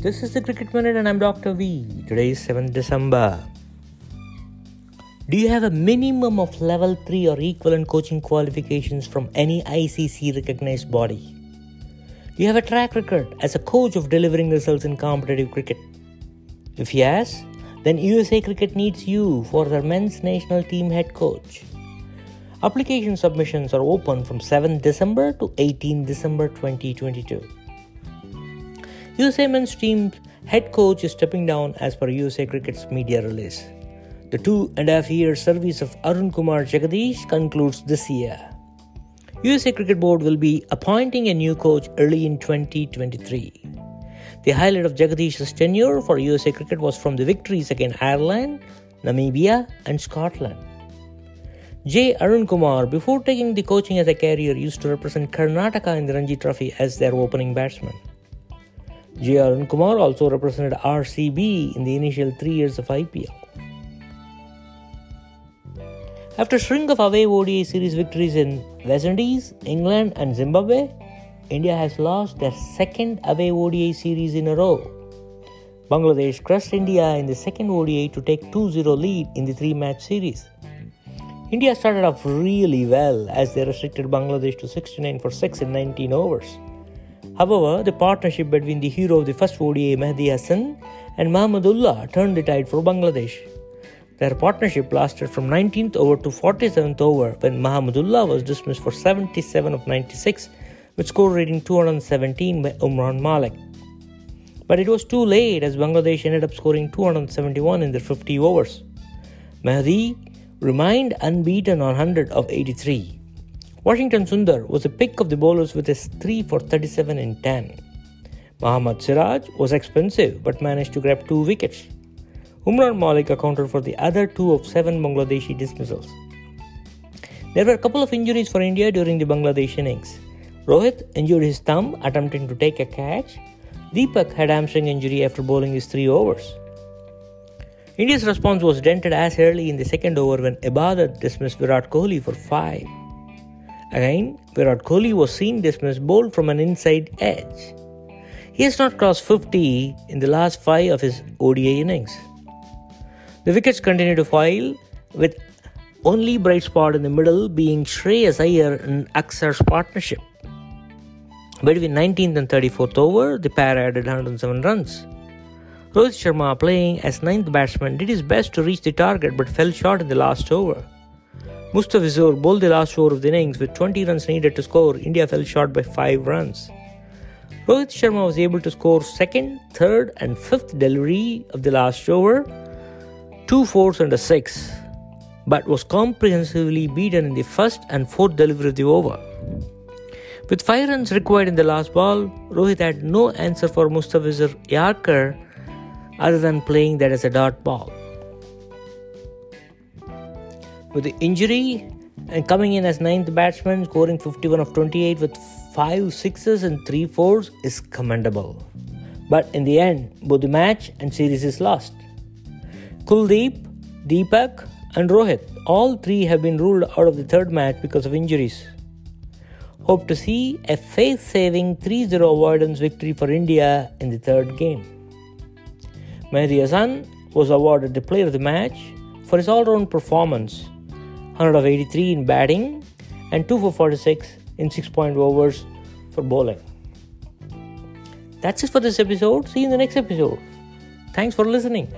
This is the Cricket Minute and I'm Dr. V. Today is 7th December. Do you have a minimum of level 3 or equivalent coaching qualifications from any ICC recognized body? Do you have a track record as a coach of delivering results in competitive cricket? If yes, then USA Cricket needs you for their men's national team head coach. Application submissions are open from 7 December to 18 December 2022. USA men's team head coach is stepping down as per USA Cricket's media release. The two and a half year service of Arun Kumar Jagadish concludes this year. USA Cricket Board will be appointing a new coach early in 2023. The highlight of Jagadish's tenure for USA Cricket was from the victories against Ireland, Namibia, and Scotland. J. Arun Kumar, before taking the coaching as a career, used to represent Karnataka in the Ranji Trophy as their opening batsman. J. Arun Kumar also represented RCB in the initial three years of IPL. After string of away ODI series victories in West Indies, England, and Zimbabwe, India has lost their second away ODI series in a row. Bangladesh crushed India in the second ODI to take 2 0 lead in the three match series. India started off really well as they restricted Bangladesh to 69 for 6 in 19 overs. However, the partnership between the hero of the first ODI, Mehidy Hasan, and Mahmudullah turned the tide for Bangladesh. Their partnership lasted from 19th over to 47th over when Mahmudullah was dismissed for 77 of 96 with score rating 217 by Umran Malik. But it was too late as Bangladesh ended up scoring 271 in their 50 overs. Mehidy remained unbeaten on 100 of 83. Washington Sundar was the pick of the bowlers with his 3 for 37 in 10. Mohammad Siraj was expensive but managed to grab two wickets. Umran Malik accounted for the other two of seven Bangladeshi dismissals. There were a couple of injuries for India during the Bangladesh innings. Rohit injured his thumb attempting to take a catch. Deepak had hamstring injury after bowling his three overs. India's response was dented as early in the second over when Ibadat dismissed Virat Kohli for five. Again, Virat Kohli was seen dismissed bowled from an inside edge. He has not crossed 50 in the last five of his ODI innings. The wickets continue to file, with only bright spot in the middle being Shreyas Iyer and Axar's partnership. Between 19th and 34th over, the pair added 107 runs. Rohit Sharma, playing as ninth batsman, did his best to reach the target but fell short in the last over. Mustafizur bowled the last over of the innings with 20 runs needed to score. India fell short by 5 runs. Rohit Sharma was able to score second, third, and fifth delivery of the last over two fours and a six, but was comprehensively beaten in the first and fourth delivery of the over. With five runs required in the last ball, Rohit had no answer for Mustafizur yorker other than playing that as a dot ball. With the injury and coming in as ninth batsman, scoring 51 of 28 with five sixes and three fours is commendable. But in the end, both the match and series is lost. Kuldeep, Deepak, and Rohit, all three have been ruled out of the third match because of injuries. Hope to see a faith saving 3 0 avoidance victory for India in the third game. Mehidy Hasan was awarded the player of the match for his all round performance 100 of 83 in batting and 2 for 46 in 6 overs for bowling. That's it for this episode. See you in the next episode. Thanks for listening.